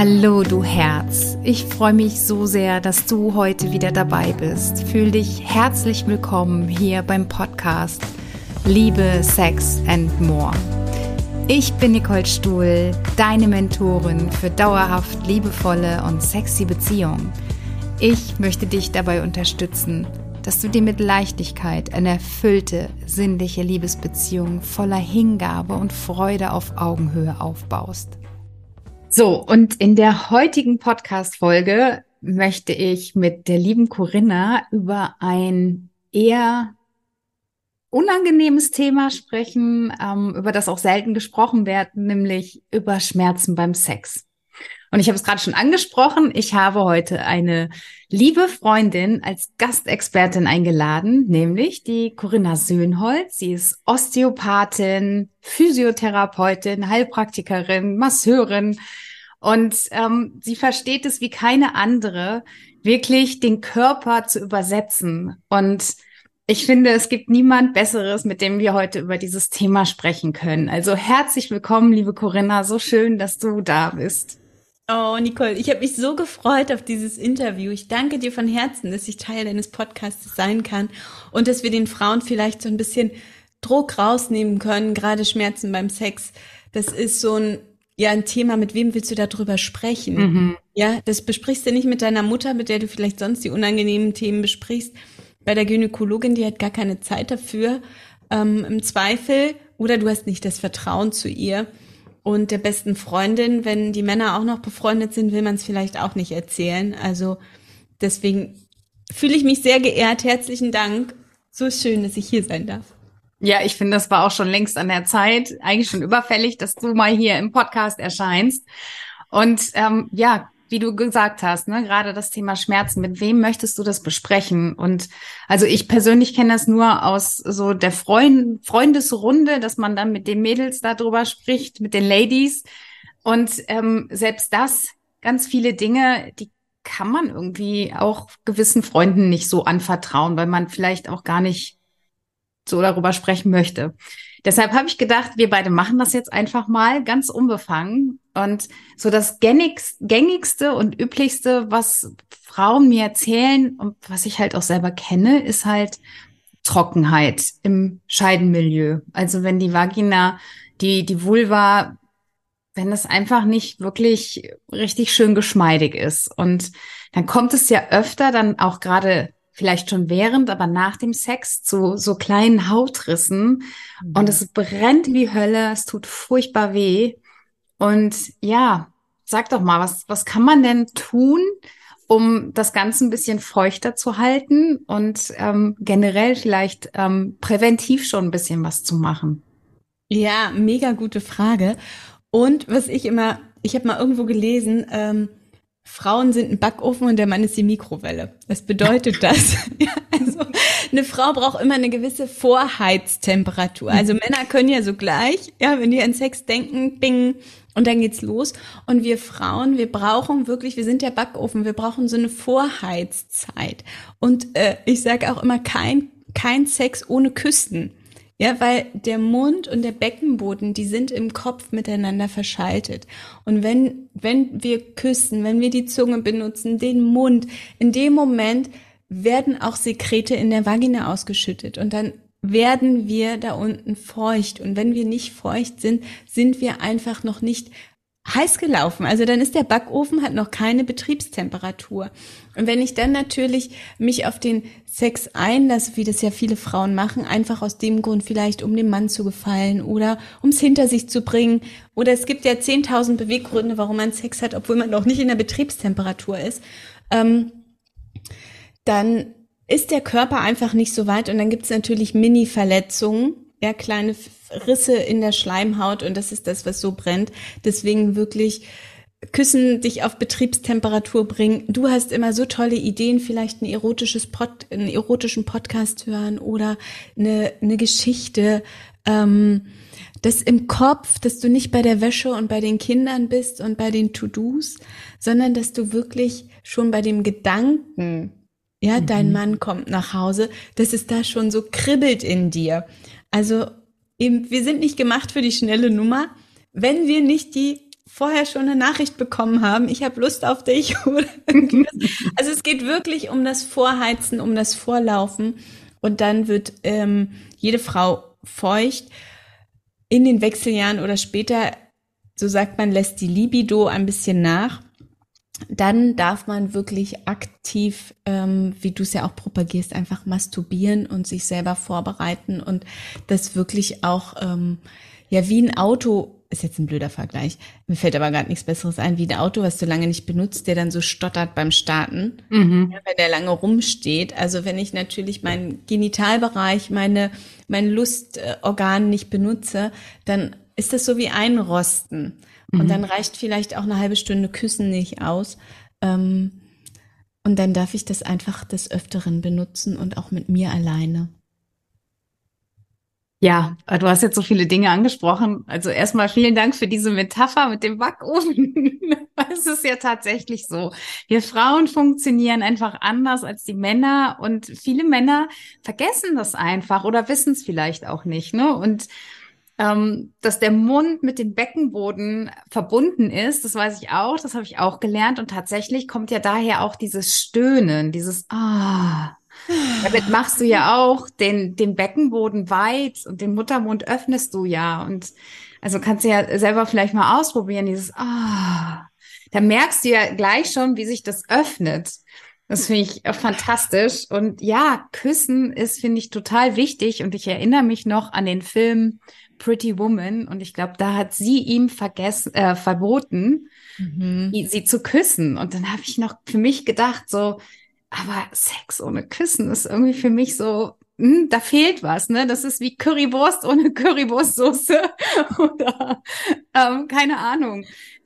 Hallo du Herz, ich freue mich so sehr, dass du heute wieder dabei bist. Fühl dich herzlich willkommen hier beim Podcast Liebe, Sex and More. Ich bin Nicole Stuhl, deine Mentorin für dauerhaft liebevolle und sexy Beziehungen. Ich möchte dich dabei unterstützen, dass du dir mit Leichtigkeit eine erfüllte, sinnliche Liebesbeziehung voller Hingabe und Freude auf Augenhöhe aufbaust. So, und in der heutigen Podcast-Folge möchte ich mit der lieben Corinna über ein eher unangenehmes Thema sprechen, ähm, über das auch selten gesprochen wird, nämlich über Schmerzen beim Sex. Und ich habe es gerade schon angesprochen, ich habe heute eine liebe Freundin als Gastexpertin eingeladen, nämlich die Corinna Söhnholz. Sie ist Osteopathin, Physiotherapeutin, Heilpraktikerin, Masseurin und ähm, sie versteht es wie keine andere, wirklich den Körper zu übersetzen. Und ich finde, es gibt niemand Besseres, mit dem wir heute über dieses Thema sprechen können. Also herzlich willkommen, liebe Corinna. So schön, dass du da bist. Oh, Nicole, ich habe mich so gefreut auf dieses Interview. Ich danke dir von Herzen, dass ich Teil deines Podcasts sein kann und dass wir den Frauen vielleicht so ein bisschen Druck rausnehmen können, gerade Schmerzen beim Sex. Das ist so ein ja ein Thema, mit wem willst du darüber sprechen? Mhm. Ja, das besprichst du nicht mit deiner Mutter, mit der du vielleicht sonst die unangenehmen Themen besprichst. Bei der Gynäkologin, die hat gar keine Zeit dafür, ähm, im Zweifel, oder du hast nicht das Vertrauen zu ihr und der besten Freundin, wenn die Männer auch noch befreundet sind, will man es vielleicht auch nicht erzählen. Also deswegen fühle ich mich sehr geehrt. Herzlichen Dank. So schön, dass ich hier sein darf. Ja, ich finde, das war auch schon längst an der Zeit, eigentlich schon überfällig, dass du mal hier im Podcast erscheinst. Und ähm, ja, wie du gesagt hast, ne, gerade das Thema Schmerzen, mit wem möchtest du das besprechen? Und also ich persönlich kenne das nur aus so der Freund Freundesrunde, dass man dann mit den Mädels darüber spricht, mit den Ladies. Und ähm, selbst das, ganz viele Dinge, die kann man irgendwie auch gewissen Freunden nicht so anvertrauen, weil man vielleicht auch gar nicht so darüber sprechen möchte. Deshalb habe ich gedacht, wir beide machen das jetzt einfach mal ganz unbefangen. Und so das gängigste und üblichste, was Frauen mir erzählen und was ich halt auch selber kenne, ist halt Trockenheit im Scheidenmilieu. Also wenn die Vagina, die, die Vulva, wenn das einfach nicht wirklich richtig schön geschmeidig ist. Und dann kommt es ja öfter dann auch gerade vielleicht schon während, aber nach dem Sex zu so kleinen Hautrissen mhm. und es brennt wie Hölle, es tut furchtbar weh. Und ja, sag doch mal, was, was kann man denn tun, um das Ganze ein bisschen feuchter zu halten und ähm, generell vielleicht ähm, präventiv schon ein bisschen was zu machen? Ja, mega gute Frage. Und was ich immer, ich habe mal irgendwo gelesen, ähm, Frauen sind ein Backofen und der Mann ist die Mikrowelle. Was bedeutet das? ja, also eine Frau braucht immer eine gewisse Vorheiztemperatur. Also. Männer können ja so gleich, ja, wenn die an Sex denken, bing, und dann geht's los. Und wir Frauen, wir brauchen wirklich, wir sind der Backofen, wir brauchen so eine Vorheizzeit. Und äh, ich sage auch immer, kein, kein Sex ohne Küsten. Ja, weil der Mund und der Beckenboden, die sind im Kopf miteinander verschaltet. Und wenn, wenn wir küssen, wenn wir die Zunge benutzen, den Mund, in dem Moment werden auch Sekrete in der Vagina ausgeschüttet und dann werden wir da unten feucht. Und wenn wir nicht feucht sind, sind wir einfach noch nicht heiß gelaufen. Also dann ist der Backofen hat noch keine Betriebstemperatur. Und wenn ich dann natürlich mich auf den Sex einlasse, wie das ja viele Frauen machen, einfach aus dem Grund vielleicht, um dem Mann zu gefallen oder ums hinter sich zu bringen. Oder es gibt ja 10.000 Beweggründe, warum man Sex hat, obwohl man noch nicht in der Betriebstemperatur ist. Ähm, dann ist der Körper einfach nicht so weit und dann gibt es natürlich Mini-Verletzungen ja, kleine Risse in der Schleimhaut und das ist das, was so brennt. Deswegen wirklich Küssen dich auf Betriebstemperatur bringen. Du hast immer so tolle Ideen, vielleicht ein erotisches Pod, einen erotischen Podcast hören oder eine, eine Geschichte. Ähm, das im Kopf, dass du nicht bei der Wäsche und bei den Kindern bist und bei den To-Dos, sondern dass du wirklich schon bei dem Gedanken, ja, mhm. dein Mann kommt nach Hause, dass es da schon so kribbelt in dir. Also eben, wir sind nicht gemacht für die schnelle Nummer, wenn wir nicht die vorher schon eine Nachricht bekommen haben, ich habe Lust auf dich. Also es geht wirklich um das Vorheizen, um das Vorlaufen und dann wird ähm, jede Frau feucht. In den Wechseljahren oder später, so sagt man, lässt die Libido ein bisschen nach. Dann darf man wirklich aktiv, ähm, wie du es ja auch propagierst, einfach masturbieren und sich selber vorbereiten und das wirklich auch ähm, ja wie ein Auto ist jetzt ein blöder Vergleich. Mir fällt aber gerade nichts Besseres ein, wie ein Auto, was du lange nicht benutzt, der dann so stottert beim Starten, mhm. wenn der lange rumsteht. Also wenn ich natürlich meinen Genitalbereich, meine, mein Lustorgan nicht benutze, dann ist das so wie einrosten. Mhm. Und dann reicht vielleicht auch eine halbe Stunde Küssen nicht aus. Ähm, und dann darf ich das einfach des Öfteren benutzen und auch mit mir alleine. Ja, du hast jetzt so viele Dinge angesprochen. Also erstmal vielen Dank für diese Metapher mit dem Backofen. es ist ja tatsächlich so. Wir Frauen funktionieren einfach anders als die Männer und viele Männer vergessen das einfach oder wissen es vielleicht auch nicht. Ne? Und ähm, dass der Mund mit dem Beckenboden verbunden ist, das weiß ich auch, das habe ich auch gelernt und tatsächlich kommt ja daher auch dieses Stöhnen, dieses Ah. Damit machst du ja auch den, den Beckenboden weit und den Muttermund öffnest du ja. Und also kannst du ja selber vielleicht mal ausprobieren, dieses Ah. Da merkst du ja gleich schon, wie sich das öffnet. Das finde ich fantastisch. Und ja, Küssen ist, finde ich, total wichtig. Und ich erinnere mich noch an den Film Pretty Woman. Und ich glaube, da hat sie ihm vergessen, äh, verboten, mhm. sie zu küssen. Und dann habe ich noch für mich gedacht, so, aber Sex ohne Küssen ist irgendwie für mich so, hm, da fehlt was, ne? Das ist wie Currywurst ohne Currywurstsoße oder ähm, keine Ahnung.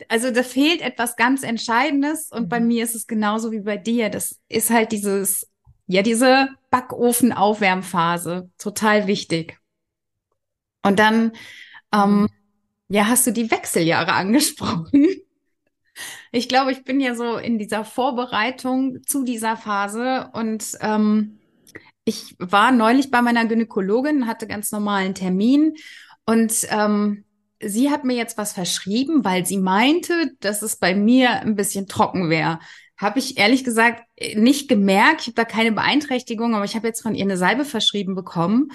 Also da fehlt etwas ganz Entscheidendes und bei mhm. mir ist es genauso wie bei dir. Das ist halt dieses, ja, diese Backofen-Aufwärmphase, total wichtig. Und dann, ähm, mhm. ja, hast du die Wechseljahre angesprochen. Ich glaube, ich bin ja so in dieser Vorbereitung zu dieser Phase und ähm, ich war neulich bei meiner Gynäkologin, hatte ganz normalen Termin und ähm, sie hat mir jetzt was verschrieben, weil sie meinte, dass es bei mir ein bisschen trocken wäre. Habe ich ehrlich gesagt nicht gemerkt. Ich habe da keine Beeinträchtigung, aber ich habe jetzt von ihr eine Salbe verschrieben bekommen.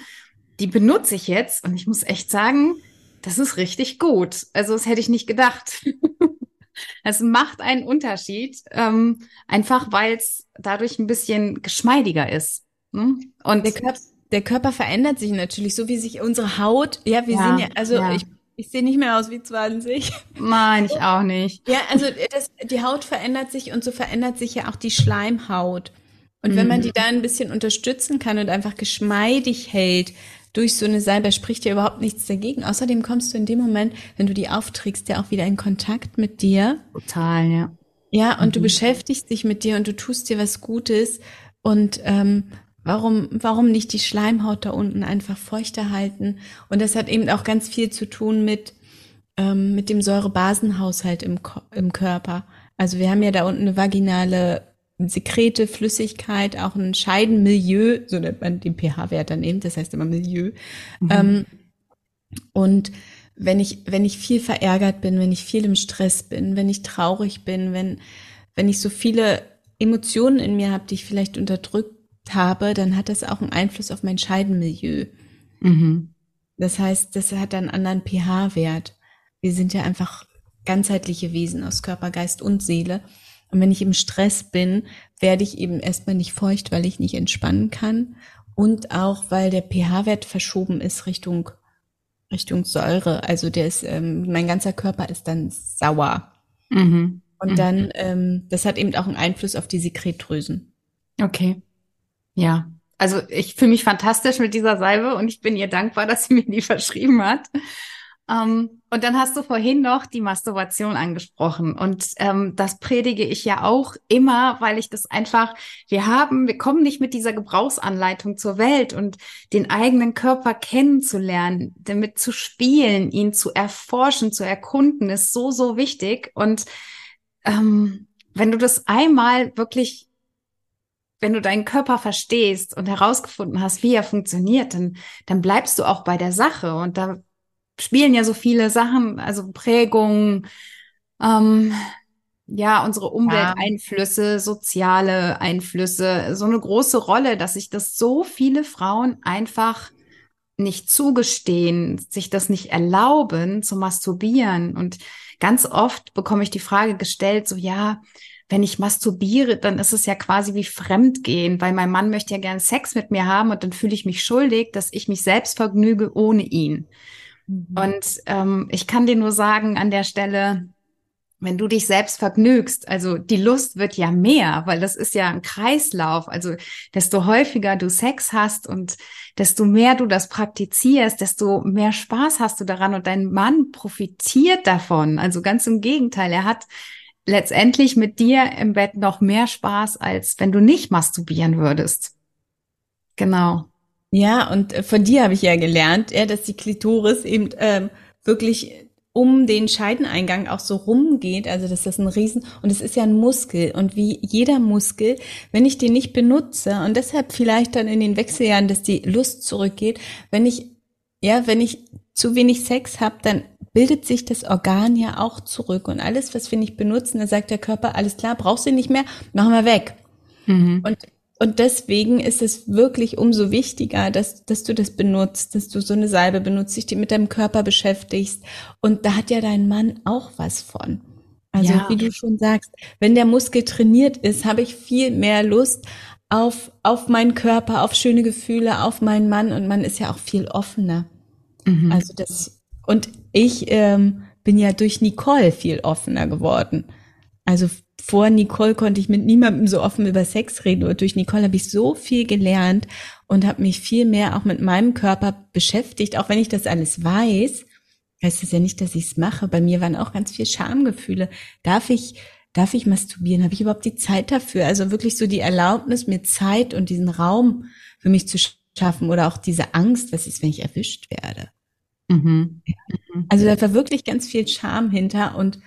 Die benutze ich jetzt und ich muss echt sagen, das ist richtig gut. Also das hätte ich nicht gedacht. Es macht einen Unterschied, ähm, einfach weil es dadurch ein bisschen geschmeidiger ist. Ne? Und der Körper, der Körper verändert sich natürlich, so wie sich unsere Haut, ja, wir ja, sind ja, also ja. ich ich sehe nicht mehr aus wie 20. Nein, ich auch nicht. Ja, also das, die Haut verändert sich und so verändert sich ja auch die Schleimhaut. Und wenn man mhm. die da ein bisschen unterstützen kann und einfach geschmeidig hält, durch so eine Salbe spricht ja überhaupt nichts dagegen. Außerdem kommst du in dem Moment, wenn du die aufträgst, ja auch wieder in Kontakt mit dir. Total, ja. Ja, und mhm. du beschäftigst dich mit dir und du tust dir was Gutes. Und ähm, warum, warum nicht die Schleimhaut da unten einfach feuchter halten? Und das hat eben auch ganz viel zu tun mit, ähm, mit dem Säurebasenhaushalt im, im Körper. Also wir haben ja da unten eine vaginale Sekrete, Flüssigkeit, auch ein Scheidenmilieu, so nennt man den pH-Wert dann eben, das heißt immer Milieu. Mhm. Ähm, und wenn ich, wenn ich viel verärgert bin, wenn ich viel im Stress bin, wenn ich traurig bin, wenn, wenn ich so viele Emotionen in mir habe, die ich vielleicht unterdrückt habe, dann hat das auch einen Einfluss auf mein Scheidenmilieu. Mhm. Das heißt, das hat einen anderen pH-Wert. Wir sind ja einfach ganzheitliche Wesen aus Körper, Geist und Seele. Und wenn ich im Stress bin, werde ich eben erstmal nicht feucht, weil ich nicht entspannen kann und auch weil der pH-Wert verschoben ist Richtung Richtung Säure. Also der ist, ähm, mein ganzer Körper ist dann sauer. Mhm. Und mhm. dann, ähm, das hat eben auch einen Einfluss auf die Sekretdrüsen. Okay. Ja. Also ich fühle mich fantastisch mit dieser Salbe und ich bin ihr dankbar, dass sie mir die verschrieben hat. Ähm, und dann hast du vorhin noch die Masturbation angesprochen. Und ähm, das predige ich ja auch immer, weil ich das einfach, wir haben, wir kommen nicht mit dieser Gebrauchsanleitung zur Welt und den eigenen Körper kennenzulernen, damit zu spielen, ihn zu erforschen, zu erkunden, ist so, so wichtig. Und ähm, wenn du das einmal wirklich wenn du deinen Körper verstehst und herausgefunden hast, wie er funktioniert, dann, dann bleibst du auch bei der Sache. Und da spielen ja so viele Sachen, also Prägungen, Ähm, ja, unsere Umwelteinflüsse, soziale Einflüsse, so eine große Rolle, dass sich das so viele Frauen einfach nicht zugestehen, sich das nicht erlauben zu masturbieren. Und ganz oft bekomme ich die Frage gestellt, so ja, wenn ich masturbiere, dann ist es ja quasi wie Fremdgehen, weil mein Mann möchte ja gern Sex mit mir haben und dann fühle ich mich schuldig, dass ich mich selbst vergnüge ohne ihn. Mhm. Und ähm, ich kann dir nur sagen an der Stelle, wenn du dich selbst vergnügst, also die Lust wird ja mehr, weil das ist ja ein Kreislauf. Also desto häufiger du Sex hast und desto mehr du das praktizierst, desto mehr Spaß hast du daran und dein Mann profitiert davon. Also ganz im Gegenteil, er hat letztendlich mit dir im Bett noch mehr Spaß, als wenn du nicht masturbieren würdest. Genau. Ja, und äh, von dir habe ich ja gelernt, ja, dass die Klitoris eben ähm, wirklich um den Scheideneingang auch so rumgeht, also dass das ein Riesen und es ist ja ein Muskel und wie jeder Muskel, wenn ich den nicht benutze und deshalb vielleicht dann in den Wechseljahren, dass die Lust zurückgeht, wenn ich ja, wenn ich zu wenig Sex habe, dann bildet sich das Organ ja auch zurück und alles, was wir nicht benutzen, dann sagt der Körper, alles klar, brauchst du nicht mehr, machen wir weg. Mhm. Und und deswegen ist es wirklich umso wichtiger, dass, dass du das benutzt, dass du so eine Salbe benutzt, dich mit deinem Körper beschäftigst. Und da hat ja dein Mann auch was von. Also ja. wie du schon sagst, wenn der Muskel trainiert ist, habe ich viel mehr Lust auf, auf meinen Körper, auf schöne Gefühle, auf meinen Mann und man ist ja auch viel offener. Mhm. Also das, und ich ähm, bin ja durch Nicole viel offener geworden. Also vor Nicole konnte ich mit niemandem so offen über Sex reden und durch Nicole habe ich so viel gelernt und habe mich viel mehr auch mit meinem Körper beschäftigt, auch wenn ich das alles weiß. Heißt es ja nicht, dass ich es mache. Bei mir waren auch ganz viel Schamgefühle. Darf ich, darf ich masturbieren? Habe ich überhaupt die Zeit dafür? Also wirklich so die Erlaubnis, mir Zeit und diesen Raum für mich zu schaffen oder auch diese Angst, was ist, wenn ich erwischt werde. Mhm. Also da war wirklich ganz viel Scham hinter und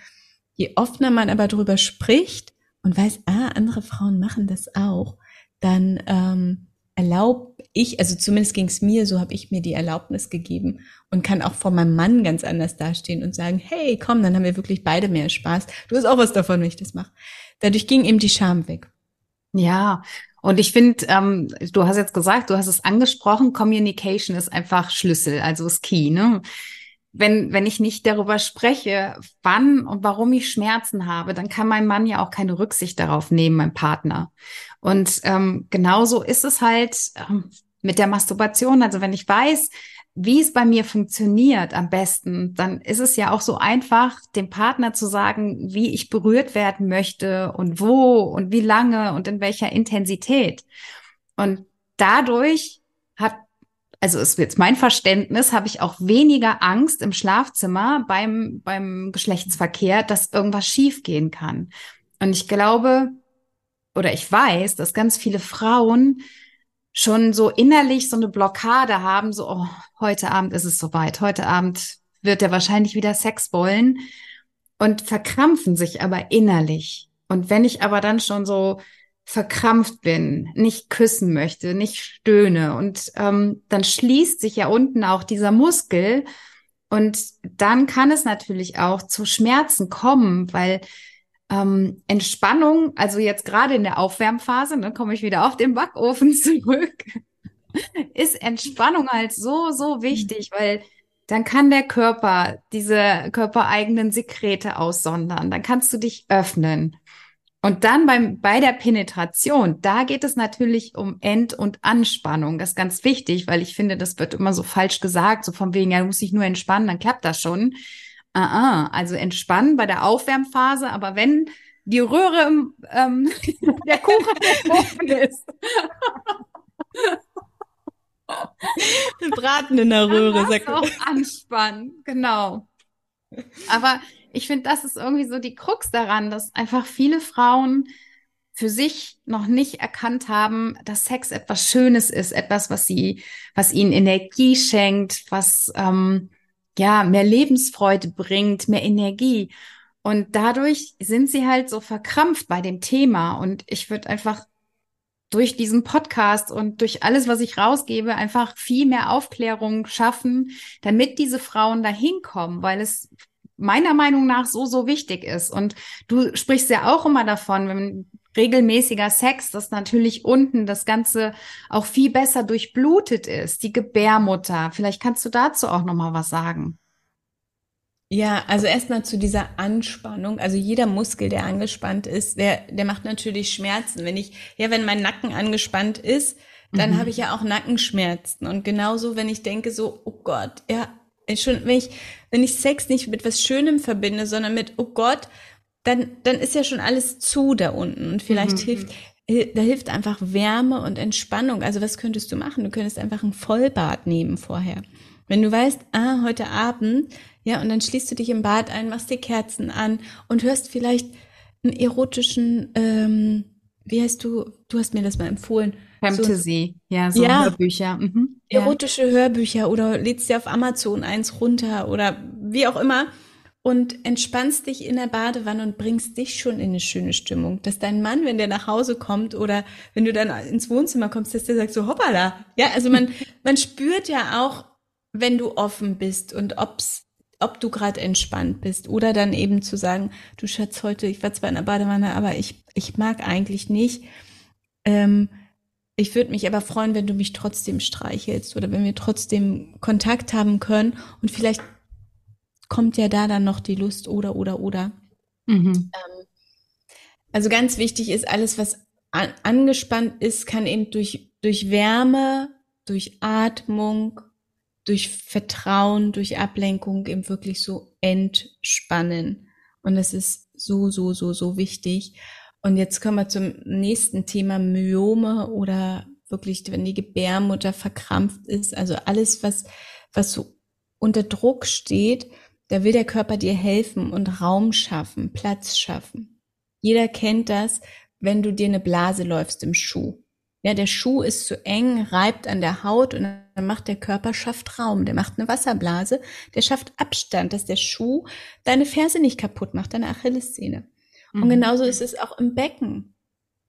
Je offener man aber darüber spricht und weiß, ah, andere Frauen machen das auch, dann ähm, erlaub ich, also zumindest ging es mir, so habe ich mir die Erlaubnis gegeben und kann auch vor meinem Mann ganz anders dastehen und sagen, hey, komm, dann haben wir wirklich beide mehr Spaß. Du hast auch was davon, wenn ich das mache. Dadurch ging eben die Scham weg. Ja, und ich finde, ähm, du hast jetzt gesagt, du hast es angesprochen, Communication ist einfach Schlüssel, also ist Key. Ne? wenn, wenn ich nicht darüber spreche, wann und warum ich Schmerzen habe, dann kann mein Mann ja auch keine Rücksicht darauf nehmen, mein Partner. Und ähm, genauso ist es halt ähm, mit der Masturbation. Also wenn ich weiß, wie es bei mir funktioniert am besten, dann ist es ja auch so einfach, dem Partner zu sagen, wie ich berührt werden möchte und wo und wie lange und in welcher Intensität. Und dadurch hat also ist jetzt mein Verständnis, habe ich auch weniger Angst im Schlafzimmer beim, beim Geschlechtsverkehr, dass irgendwas schiefgehen kann. Und ich glaube, oder ich weiß, dass ganz viele Frauen schon so innerlich so eine Blockade haben, so, oh, heute Abend ist es soweit, heute Abend wird er wahrscheinlich wieder Sex wollen und verkrampfen sich aber innerlich. Und wenn ich aber dann schon so verkrampft bin, nicht küssen möchte, nicht stöhne. Und ähm, dann schließt sich ja unten auch dieser Muskel. Und dann kann es natürlich auch zu Schmerzen kommen, weil ähm, Entspannung, also jetzt gerade in der Aufwärmphase, dann ne, komme ich wieder auf den Backofen zurück, ist Entspannung halt so, so wichtig, weil dann kann der Körper diese körpereigenen Sekrete aussondern. Dann kannst du dich öffnen. Und dann beim, bei der Penetration, da geht es natürlich um End- und Anspannung. Das ist ganz wichtig, weil ich finde, das wird immer so falsch gesagt, so von wegen, ja, muss ich nur entspannen, dann klappt das schon. Uh -uh, also entspannen bei der Aufwärmphase, aber wenn die Röhre im, ähm, der Kuchen offen ist. Braten in der Röhre, sag auch anspannen, genau. Aber ich finde, das ist irgendwie so die Krux daran, dass einfach viele Frauen für sich noch nicht erkannt haben, dass Sex etwas Schönes ist, etwas, was sie, was ihnen Energie schenkt, was ähm, ja mehr Lebensfreude bringt, mehr Energie. Und dadurch sind sie halt so verkrampft bei dem Thema. Und ich würde einfach durch diesen Podcast und durch alles, was ich rausgebe, einfach viel mehr Aufklärung schaffen, damit diese Frauen da hinkommen, weil es meiner Meinung nach so, so wichtig ist. Und du sprichst ja auch immer davon, wenn regelmäßiger Sex, dass natürlich unten das Ganze auch viel besser durchblutet ist, die Gebärmutter. Vielleicht kannst du dazu auch noch mal was sagen. Ja, also erstmal zu dieser Anspannung. Also jeder Muskel, der angespannt ist, der, der macht natürlich Schmerzen. Wenn ich, ja, wenn mein Nacken angespannt ist, dann mhm. habe ich ja auch Nackenschmerzen. Und genauso, wenn ich denke so, oh Gott, ja, schon, wenn ich, wenn ich Sex nicht mit was Schönem verbinde, sondern mit, oh Gott, dann, dann ist ja schon alles zu da unten. Und vielleicht mhm. hilft, da hilft einfach Wärme und Entspannung. Also was könntest du machen? Du könntest einfach ein Vollbad nehmen vorher. Wenn du weißt, ah, heute Abend ja, und dann schließt du dich im Bad ein, machst die Kerzen an und hörst vielleicht einen erotischen, ähm, wie heißt du, du hast mir das mal empfohlen. Fantasy, so, ja, so ja, Hörbücher. Mhm. Erotische ja. Hörbücher oder lädst dir auf Amazon eins runter oder wie auch immer und entspannst dich in der Badewanne und bringst dich schon in eine schöne Stimmung, dass dein Mann, wenn der nach Hause kommt oder wenn du dann ins Wohnzimmer kommst, dass der sagt so hoppala. Ja, also man man spürt ja auch, wenn du offen bist und ob's ob du gerade entspannt bist oder dann eben zu sagen, du Schatz, heute, ich war zwar in der Badewanne, aber ich, ich mag eigentlich nicht. Ähm, ich würde mich aber freuen, wenn du mich trotzdem streichelst oder wenn wir trotzdem Kontakt haben können und vielleicht kommt ja da dann noch die Lust oder oder oder. Mhm. Ähm, also ganz wichtig ist, alles, was an, angespannt ist, kann eben durch, durch Wärme, durch Atmung, durch Vertrauen, durch Ablenkung eben wirklich so entspannen. Und das ist so, so, so, so wichtig. Und jetzt kommen wir zum nächsten Thema Myome oder wirklich, wenn die Gebärmutter verkrampft ist, also alles, was, was so unter Druck steht, da will der Körper dir helfen und Raum schaffen, Platz schaffen. Jeder kennt das, wenn du dir eine Blase läufst im Schuh. Ja, der Schuh ist zu eng, reibt an der Haut und dann macht der Körper, schafft Raum. Der macht eine Wasserblase, der schafft Abstand, dass der Schuh deine Ferse nicht kaputt macht, deine Achillessehne. Mhm. Und genauso ist es auch im Becken.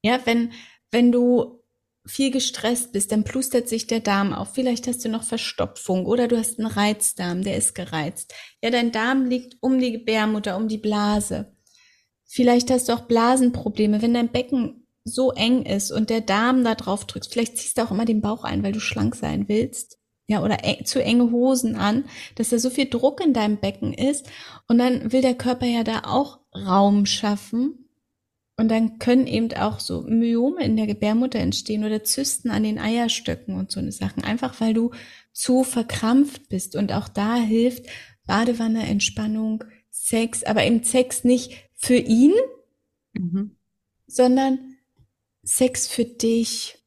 Ja, wenn, wenn du viel gestresst bist, dann plustert sich der Darm auf. Vielleicht hast du noch Verstopfung oder du hast einen Reizdarm, der ist gereizt. Ja, dein Darm liegt um die Gebärmutter, um die Blase. Vielleicht hast du auch Blasenprobleme, wenn dein Becken so eng ist und der Darm da drauf drückt, vielleicht ziehst du auch immer den Bauch ein, weil du schlank sein willst. Ja, oder eng, zu enge Hosen an, dass da so viel Druck in deinem Becken ist. Und dann will der Körper ja da auch Raum schaffen. Und dann können eben auch so Myome in der Gebärmutter entstehen oder Zysten an den Eierstöcken und so eine Sachen. Einfach weil du zu verkrampft bist. Und auch da hilft Badewanne, Entspannung, Sex, aber eben Sex nicht für ihn, mhm. sondern Sex für dich.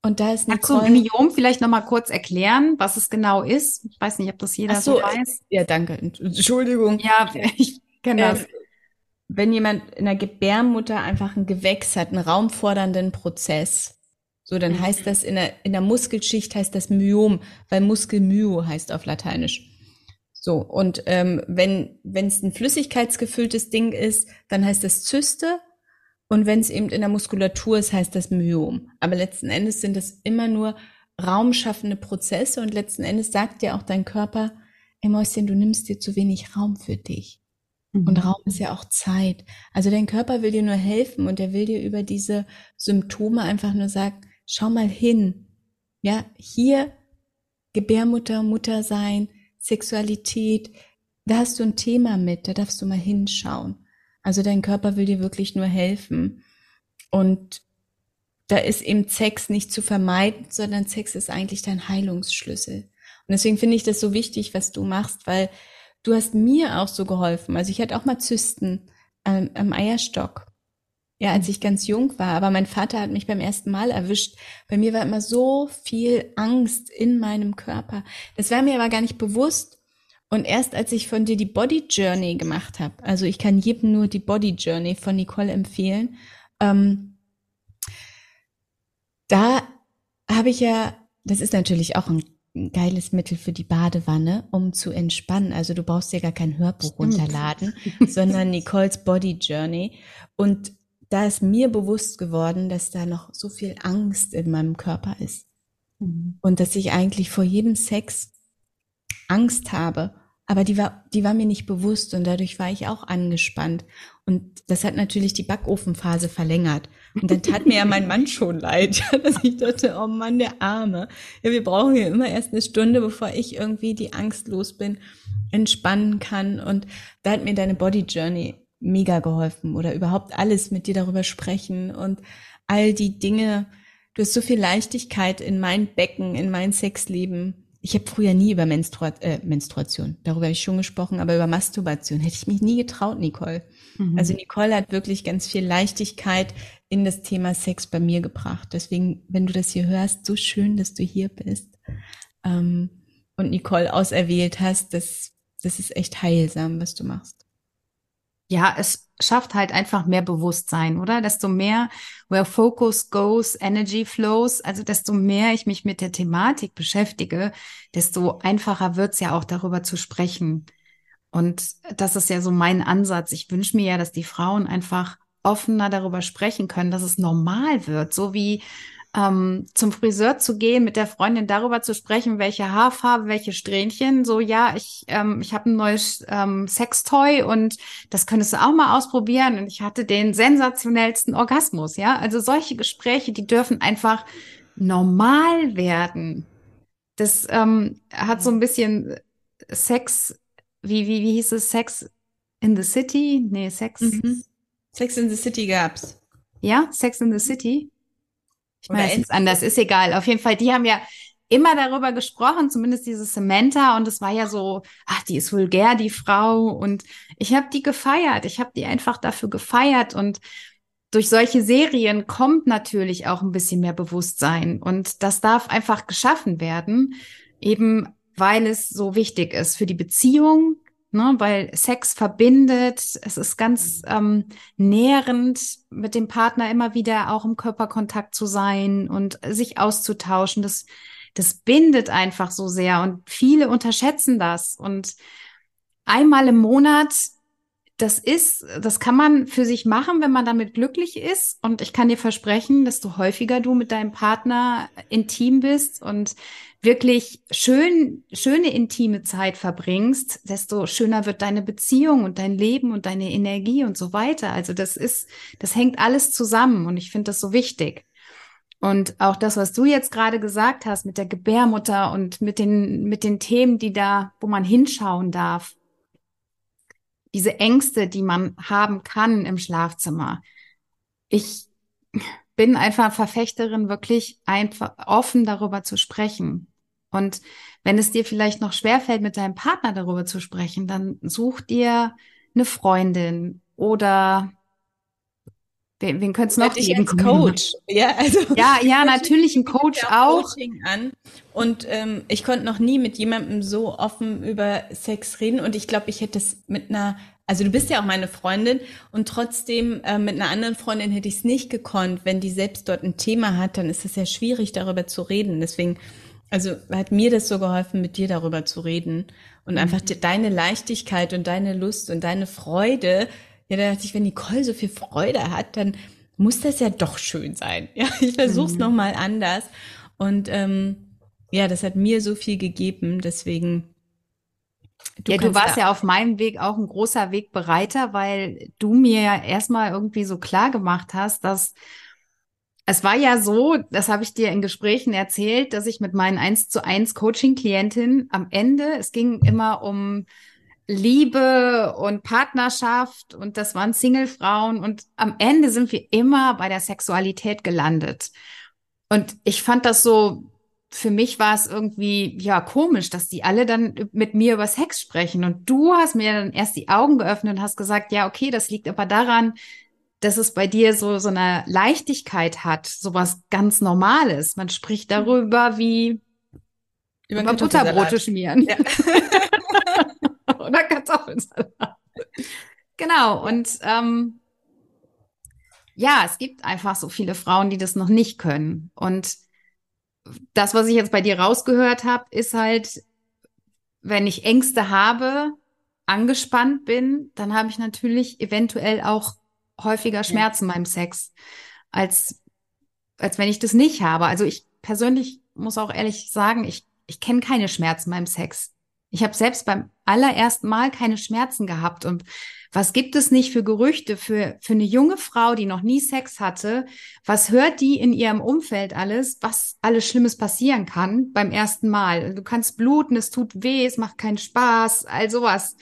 Und da ist Nicole. Kannst du Myom vielleicht nochmal kurz erklären, was es genau ist? Ich weiß nicht, ob das jeder so, so weiß. Ja, danke. Entschuldigung. Ja, ich kenne das. Ähm, wenn jemand in der Gebärmutter einfach ein Gewächs hat, einen raumfordernden Prozess, so, dann mhm. heißt das in der, in der Muskelschicht heißt das Myom, weil Muskelmyo heißt auf Lateinisch. So, und ähm, wenn wenn es ein flüssigkeitsgefülltes Ding ist, dann heißt das Zyste und wenn es eben in der Muskulatur ist, heißt das Myom. Aber letzten Endes sind das immer nur raumschaffende Prozesse und letzten Endes sagt dir auch dein Körper, ey Mäuschen, du nimmst dir zu wenig Raum für dich. Mhm. Und Raum ist ja auch Zeit. Also dein Körper will dir nur helfen und er will dir über diese Symptome einfach nur sagen, schau mal hin. Ja, hier Gebärmutter, Mutter sein, Sexualität, da hast du ein Thema mit, da darfst du mal hinschauen. Also dein Körper will dir wirklich nur helfen. Und da ist eben Sex nicht zu vermeiden, sondern Sex ist eigentlich dein Heilungsschlüssel. Und deswegen finde ich das so wichtig, was du machst, weil du hast mir auch so geholfen. Also ich hatte auch mal Zysten ähm, am Eierstock. Ja, als ich ganz jung war, aber mein Vater hat mich beim ersten Mal erwischt. Bei mir war immer so viel Angst in meinem Körper. Das war mir aber gar nicht bewusst. Und erst als ich von dir die Body Journey gemacht habe, also ich kann jedem nur die Body Journey von Nicole empfehlen, ähm, da habe ich ja, das ist natürlich auch ein geiles Mittel für die Badewanne, um zu entspannen. Also du brauchst ja gar kein Hörbuch Stimmt. runterladen, sondern Nicoles Body Journey. Und da ist mir bewusst geworden, dass da noch so viel Angst in meinem Körper ist. Mhm. Und dass ich eigentlich vor jedem Sex Angst habe aber die war, die war mir nicht bewusst und dadurch war ich auch angespannt. Und das hat natürlich die Backofenphase verlängert. Und dann tat mir ja mein Mann schon leid, dass ich dachte, oh Mann, der Arme. Ja, wir brauchen hier immer erst eine Stunde, bevor ich irgendwie die Angst los bin, entspannen kann. Und da hat mir deine Body Journey mega geholfen oder überhaupt alles mit dir darüber sprechen und all die Dinge. Du hast so viel Leichtigkeit in mein Becken, in mein Sexleben ich habe früher nie über Menstrua äh, Menstruation, darüber habe ich schon gesprochen, aber über Masturbation hätte ich mich nie getraut, Nicole. Mhm. Also Nicole hat wirklich ganz viel Leichtigkeit in das Thema Sex bei mir gebracht. Deswegen, wenn du das hier hörst, so schön, dass du hier bist ähm, und Nicole auserwählt hast, das, das ist echt heilsam, was du machst. Ja, es schafft halt einfach mehr Bewusstsein, oder? Desto mehr where focus goes, energy flows, also desto mehr ich mich mit der Thematik beschäftige, desto einfacher wird's ja auch darüber zu sprechen. Und das ist ja so mein Ansatz. Ich wünsche mir ja, dass die Frauen einfach offener darüber sprechen können, dass es normal wird, so wie ähm, zum Friseur zu gehen, mit der Freundin darüber zu sprechen, welche Haarfarbe, welche Strähnchen. So, ja, ich, ähm, ich habe ein neues ähm, Sextoy und das könntest du auch mal ausprobieren. Und ich hatte den sensationellsten Orgasmus, ja. Also solche Gespräche, die dürfen einfach normal werden. Das ähm, hat so ein bisschen Sex, wie, wie, wie hieß es? Sex in the City? Nee, Sex. Mhm. Sex in the City gab's. Ja, Sex in the City. Ich meine, es anders, ist egal. Auf jeden Fall, die haben ja immer darüber gesprochen, zumindest diese Samantha, und es war ja so, ach, die ist vulgär, die Frau, und ich habe die gefeiert. Ich habe die einfach dafür gefeiert. Und durch solche Serien kommt natürlich auch ein bisschen mehr Bewusstsein. Und das darf einfach geschaffen werden, eben weil es so wichtig ist für die Beziehung, ne, weil Sex verbindet, es ist ganz ähm, nährend, mit dem Partner immer wieder auch im Körperkontakt zu sein und sich auszutauschen. Das, das bindet einfach so sehr und viele unterschätzen das. Und einmal im Monat das ist, das kann man für sich machen, wenn man damit glücklich ist. Und ich kann dir versprechen, desto häufiger du mit deinem Partner intim bist und wirklich schön, schöne intime Zeit verbringst, desto schöner wird deine Beziehung und dein Leben und deine Energie und so weiter. Also das ist, das hängt alles zusammen und ich finde das so wichtig. Und auch das, was du jetzt gerade gesagt hast mit der Gebärmutter und mit den, mit den Themen, die da, wo man hinschauen darf diese Ängste, die man haben kann im Schlafzimmer. Ich bin einfach Verfechterin, wirklich einfach offen darüber zu sprechen. Und wenn es dir vielleicht noch schwerfällt, mit deinem Partner darüber zu sprechen, dann such dir eine Freundin oder Wen, wen könnte es noch geben? Als Coach. Ja, also ja, ja, natürlich ein Coach auch. Coaching an. Und ähm, ich konnte noch nie mit jemandem so offen über Sex reden. Und ich glaube, ich hätte es mit einer, also du bist ja auch meine Freundin und trotzdem äh, mit einer anderen Freundin hätte ich es nicht gekonnt. Wenn die selbst dort ein Thema hat, dann ist es ja schwierig, darüber zu reden. Deswegen, also hat mir das so geholfen, mit dir darüber zu reden. Und mhm. einfach deine Leichtigkeit und deine Lust und deine Freude ja, da dachte ich, wenn Nicole so viel Freude hat, dann muss das ja doch schön sein. Ja, ich versuche es mhm. nochmal anders. Und ähm, ja, das hat mir so viel gegeben, deswegen. Du ja, du warst ja auf meinem Weg auch ein großer Wegbereiter, weil du mir ja erstmal irgendwie so klar gemacht hast, dass es war ja so, das habe ich dir in Gesprächen erzählt, dass ich mit meinen 1 zu 1 Coaching-Klientinnen am Ende, es ging immer um Liebe und Partnerschaft und das waren Single-Frauen und am Ende sind wir immer bei der Sexualität gelandet. Und ich fand das so, für mich war es irgendwie, ja, komisch, dass die alle dann mit mir über Sex sprechen. Und du hast mir dann erst die Augen geöffnet und hast gesagt, ja, okay, das liegt aber daran, dass es bei dir so, so eine Leichtigkeit hat, sowas ganz Normales. Man spricht darüber wie über, über Butterbrote schmieren. Ja. oder Kartoffelsalat. genau, und ähm, ja, es gibt einfach so viele Frauen, die das noch nicht können. Und das, was ich jetzt bei dir rausgehört habe, ist halt, wenn ich Ängste habe, angespannt bin, dann habe ich natürlich eventuell auch häufiger Schmerzen beim Sex, als, als wenn ich das nicht habe. Also ich persönlich muss auch ehrlich sagen, ich, ich kenne keine Schmerzen beim Sex. Ich habe selbst beim allerersten Mal keine Schmerzen gehabt. Und was gibt es nicht für Gerüchte für, für eine junge Frau, die noch nie Sex hatte? Was hört die in ihrem Umfeld alles, was alles Schlimmes passieren kann beim ersten Mal? Du kannst bluten, es tut weh, es macht keinen Spaß, all sowas.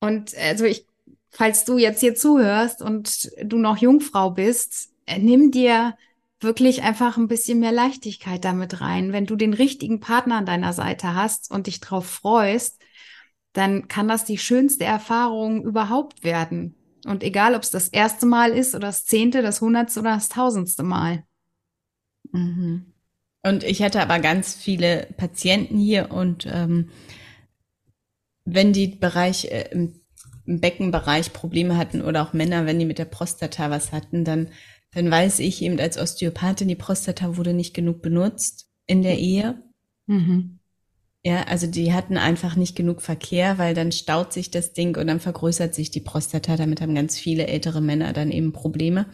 Und also ich, falls du jetzt hier zuhörst und du noch Jungfrau bist, äh, nimm dir wirklich einfach ein bisschen mehr Leichtigkeit damit rein. Wenn du den richtigen Partner an deiner Seite hast und dich drauf freust, dann kann das die schönste Erfahrung überhaupt werden. Und egal, ob es das erste Mal ist oder das zehnte, das hundertste oder das tausendste Mal. Mhm. Und ich hatte aber ganz viele Patienten hier und ähm, wenn die Bereich äh, im, Beckenbereich Probleme hatten oder auch Männer, wenn die mit der Prostata was hatten, dann dann weiß ich eben als Osteopathin, die Prostata wurde nicht genug benutzt in der Ehe. Mhm. Ja, also die hatten einfach nicht genug Verkehr, weil dann staut sich das Ding und dann vergrößert sich die Prostata. Damit haben ganz viele ältere Männer dann eben Probleme.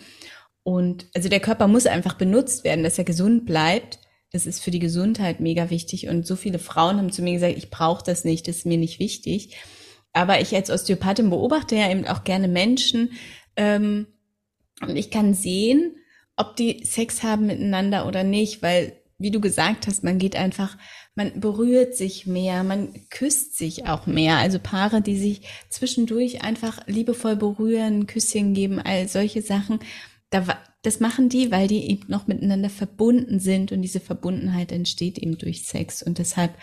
Und also der Körper muss einfach benutzt werden, dass er gesund bleibt. Das ist für die Gesundheit mega wichtig. Und so viele Frauen haben zu mir gesagt, ich brauche das nicht, das ist mir nicht wichtig. Aber ich als Osteopathin beobachte ja eben auch gerne Menschen, ähm, und ich kann sehen, ob die Sex haben miteinander oder nicht, weil, wie du gesagt hast, man geht einfach, man berührt sich mehr, man küsst sich auch mehr. Also Paare, die sich zwischendurch einfach liebevoll berühren, Küsschen geben, all solche Sachen. das machen die, weil die eben noch miteinander verbunden sind und diese Verbundenheit entsteht eben durch Sex. Und deshalb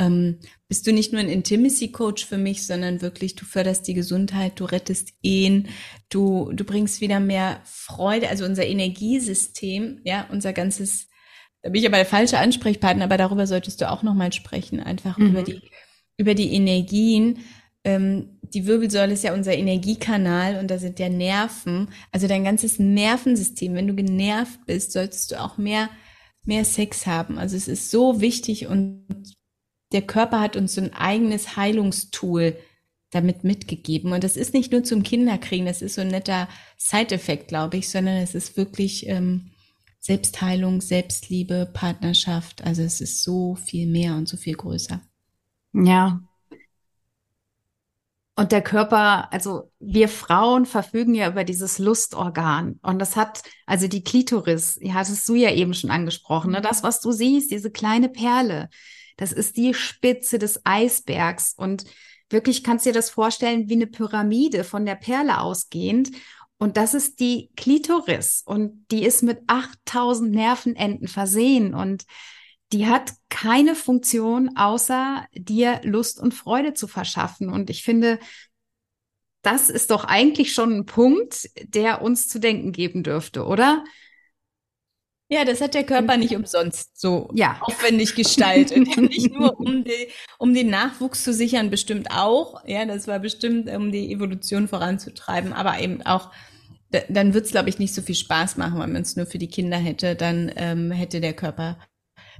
ähm, bist du nicht nur ein Intimacy-Coach für mich, sondern wirklich, du förderst die Gesundheit, du rettest Ehen, du, du bringst wieder mehr Freude, also unser Energiesystem, ja, unser ganzes, da bin ich aber der falsche Ansprechpartner, aber darüber solltest du auch nochmal sprechen, einfach mhm. über die, über die Energien. Ähm, die Wirbelsäule ist ja unser Energiekanal und da sind ja Nerven, also dein ganzes Nervensystem. Wenn du genervt bist, solltest du auch mehr mehr Sex haben. Also es ist so wichtig und der Körper hat uns so ein eigenes Heilungstool damit mitgegeben. Und das ist nicht nur zum Kinderkriegen, das ist so ein netter Side-Effekt, glaube ich, sondern es ist wirklich ähm, Selbstheilung, Selbstliebe, Partnerschaft. Also es ist so viel mehr und so viel größer. Ja. Und der Körper, also wir Frauen verfügen ja über dieses Lustorgan. Und das hat, also die Klitoris, die hattest du ja eben schon angesprochen, ne? das, was du siehst, diese kleine Perle, das ist die Spitze des Eisbergs. Und wirklich kannst du dir das vorstellen wie eine Pyramide von der Perle ausgehend. Und das ist die Klitoris. Und die ist mit 8000 Nervenenden versehen. Und die hat keine Funktion, außer dir Lust und Freude zu verschaffen. Und ich finde, das ist doch eigentlich schon ein Punkt, der uns zu denken geben dürfte, oder? Ja, das hat der Körper nicht umsonst so ja. aufwendig gestaltet. nicht nur um, die, um den Nachwuchs zu sichern, bestimmt auch. Ja, das war bestimmt, um die Evolution voranzutreiben, aber eben auch, dann wird es, glaube ich, nicht so viel Spaß machen, wenn man es nur für die Kinder hätte. Dann ähm, hätte der Körper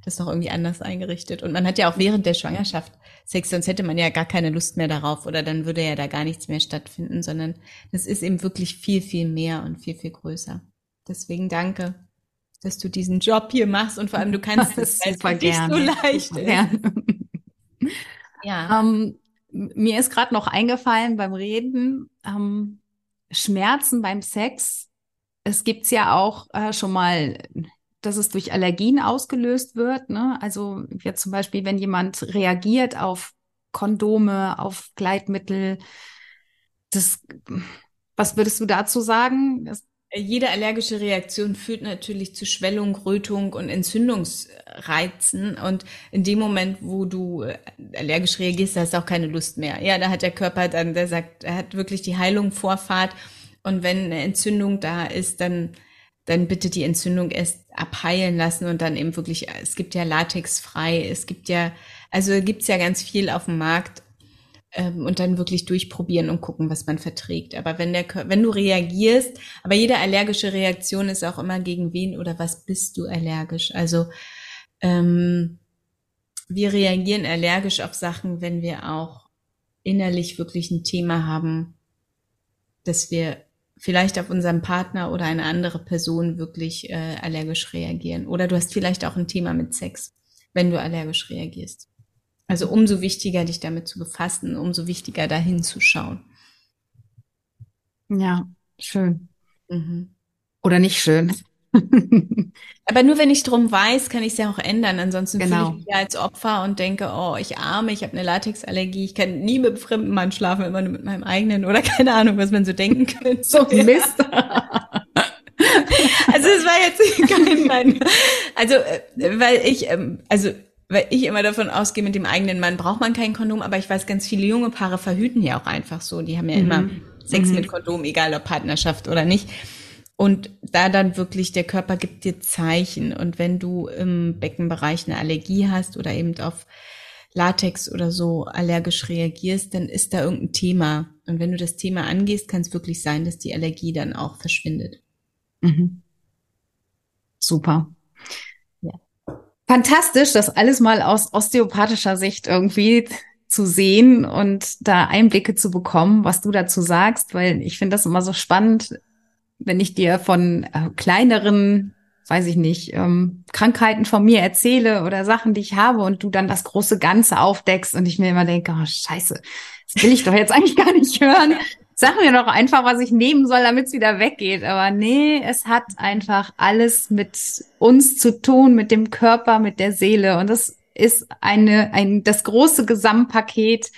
das noch irgendwie anders eingerichtet. Und man hat ja auch während der Schwangerschaft Sex, sonst hätte man ja gar keine Lust mehr darauf oder dann würde ja da gar nichts mehr stattfinden, sondern das ist eben wirklich viel, viel mehr und viel, viel größer. Deswegen danke dass du diesen Job hier machst und vor allem du kannst es super gerne. so leicht. ja. Ähm, mir ist gerade noch eingefallen beim Reden, ähm, Schmerzen beim Sex. Es gibt's ja auch äh, schon mal, dass es durch Allergien ausgelöst wird. Ne? Also jetzt zum Beispiel, wenn jemand reagiert auf Kondome, auf Gleitmittel. Das, was würdest du dazu sagen? Das, jede allergische Reaktion führt natürlich zu Schwellung, Rötung und Entzündungsreizen. Und in dem Moment, wo du äh, allergisch reagierst, hast du auch keine Lust mehr. Ja, da hat der Körper dann, der sagt, er hat wirklich die Heilung Vorfahrt. Und wenn eine Entzündung da ist, dann, dann bitte die Entzündung erst abheilen lassen und dann eben wirklich, es gibt ja Latex frei, es gibt ja, also gibt's ja ganz viel auf dem Markt ähm, und dann wirklich durchprobieren und gucken, was man verträgt. Aber wenn der, wenn du reagierst, aber jede allergische Reaktion ist auch immer gegen wen oder was bist du allergisch? Also ähm, wir reagieren allergisch auf Sachen, wenn wir auch innerlich wirklich ein Thema haben, dass wir vielleicht auf unseren Partner oder eine andere Person wirklich äh, allergisch reagieren. Oder du hast vielleicht auch ein Thema mit Sex, wenn du allergisch reagierst. Also umso wichtiger, dich damit zu befassen, umso wichtiger, dahin zu schauen. Ja, schön. Mhm. Oder nicht schön. Aber nur wenn ich drum weiß, kann ich es ja auch ändern. Ansonsten genau. fühle ich mich als Opfer und denke, oh, ich arme, ich habe eine Latexallergie, ich kann nie mit fremden Mann schlafen, immer nur mit meinem eigenen oder keine Ahnung, was man so denken könnte. So Mist. also es war jetzt kein also äh, weil ich, ähm, also weil ich immer davon ausgehe, mit dem eigenen Mann braucht man kein Kondom, aber ich weiß, ganz viele junge Paare verhüten ja auch einfach so. Die haben ja mhm. immer Sex mhm. mit Kondom, egal ob Partnerschaft oder nicht. Und da dann wirklich der Körper gibt dir Zeichen. Und wenn du im Beckenbereich eine Allergie hast oder eben auf Latex oder so allergisch reagierst, dann ist da irgendein Thema. Und wenn du das Thema angehst, kann es wirklich sein, dass die Allergie dann auch verschwindet. Mhm. Super. Fantastisch, das alles mal aus osteopathischer Sicht irgendwie zu sehen und da Einblicke zu bekommen, was du dazu sagst, weil ich finde das immer so spannend, wenn ich dir von äh, kleineren, weiß ich nicht, ähm, Krankheiten von mir erzähle oder Sachen, die ich habe und du dann das große Ganze aufdeckst und ich mir immer denke, oh scheiße, das will ich doch jetzt eigentlich gar nicht hören. Sag mir doch einfach, was ich nehmen soll, damit es wieder weggeht. Aber nee, es hat einfach alles mit uns zu tun, mit dem Körper, mit der Seele. Und das ist eine, ein, das große Gesamtpaket,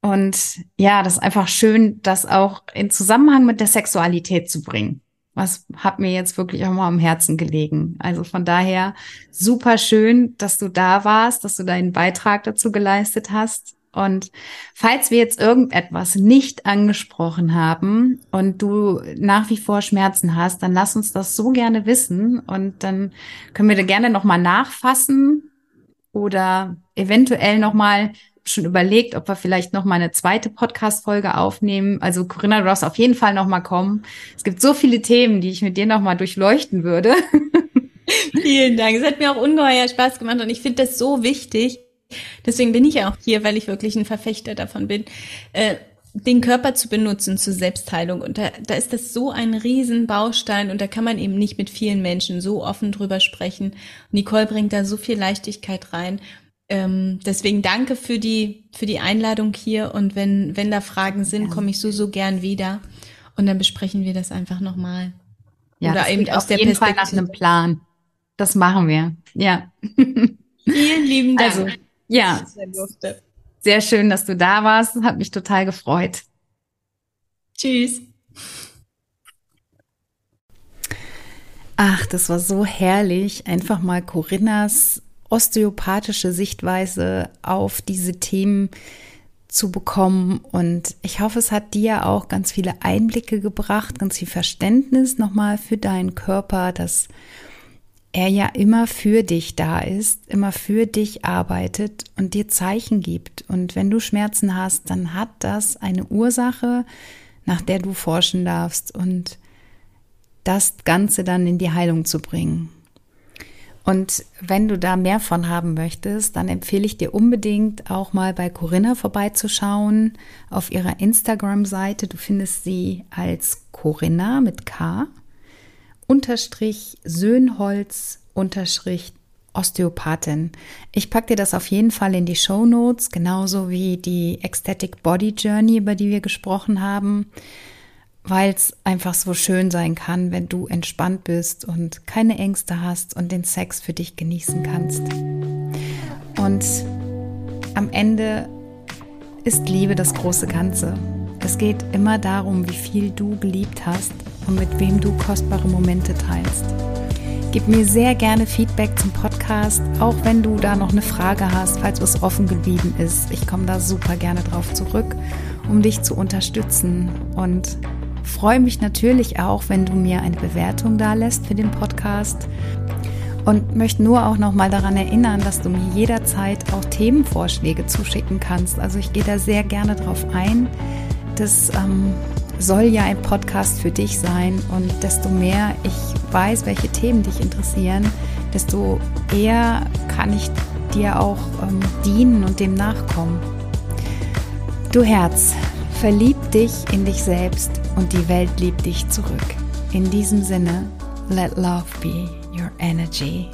und ja, das ist einfach schön, das auch in Zusammenhang mit der Sexualität zu bringen. Was hat mir jetzt wirklich auch mal am Herzen gelegen. Also von daher super schön, dass du da warst, dass du deinen Beitrag dazu geleistet hast. Und falls wir jetzt irgendetwas nicht angesprochen haben und du nach wie vor Schmerzen hast, dann lass uns das so gerne wissen und dann können wir da gerne nochmal nachfassen oder eventuell nochmal schon überlegt, ob wir vielleicht noch mal eine zweite Podcast-Folge aufnehmen. Also Corinna, du darfst auf jeden Fall noch mal kommen. Es gibt so viele Themen, die ich mit dir noch mal durchleuchten würde. Vielen Dank. Es hat mir auch ungeheuer Spaß gemacht und ich finde das so wichtig. Deswegen bin ich ja auch hier, weil ich wirklich ein Verfechter davon bin, äh, den Körper zu benutzen zur Selbstheilung. Und da, da ist das so ein Riesenbaustein und da kann man eben nicht mit vielen Menschen so offen drüber sprechen. Nicole bringt da so viel Leichtigkeit rein ähm, deswegen danke für die, für die Einladung hier. Und wenn, wenn da Fragen sind, komme ich so, so gern wieder. Und dann besprechen wir das einfach nochmal. Ja, Oder eben aus der jeden Fall nach einem Plan. Das machen wir. Ja. Vielen lieben Dank. Also, ja. Sehr schön, dass du da warst. Hat mich total gefreut. Tschüss. Ach, das war so herrlich, einfach mal Corinnas osteopathische Sichtweise auf diese Themen zu bekommen. Und ich hoffe, es hat dir auch ganz viele Einblicke gebracht, ganz viel Verständnis nochmal für deinen Körper, dass er ja immer für dich da ist, immer für dich arbeitet und dir Zeichen gibt. Und wenn du Schmerzen hast, dann hat das eine Ursache, nach der du forschen darfst und das Ganze dann in die Heilung zu bringen. Und wenn du da mehr von haben möchtest, dann empfehle ich dir unbedingt auch mal bei Corinna vorbeizuschauen auf ihrer Instagram-Seite. Du findest sie als Corinna mit K unterstrich Söhnholz unterstrich Osteopathin. Ich packe dir das auf jeden Fall in die Show Notes, genauso wie die Ecstatic Body Journey, über die wir gesprochen haben weil es einfach so schön sein kann, wenn du entspannt bist und keine Ängste hast und den Sex für dich genießen kannst. Und am Ende ist Liebe das große Ganze. Es geht immer darum, wie viel du geliebt hast und mit wem du kostbare Momente teilst. Gib mir sehr gerne Feedback zum Podcast, auch wenn du da noch eine Frage hast, falls was offen geblieben ist. Ich komme da super gerne drauf zurück, um dich zu unterstützen und freue mich natürlich auch, wenn du mir eine Bewertung da lässt für den Podcast und möchte nur auch noch mal daran erinnern, dass du mir jederzeit auch Themenvorschläge zuschicken kannst. Also ich gehe da sehr gerne drauf ein. Das ähm, soll ja ein Podcast für dich sein und desto mehr ich weiß, welche Themen dich interessieren, desto eher kann ich dir auch ähm, dienen und dem nachkommen. Du Herz, verlieb dich in dich selbst und die Welt liebt dich zurück. In diesem Sinne, let love be your energy.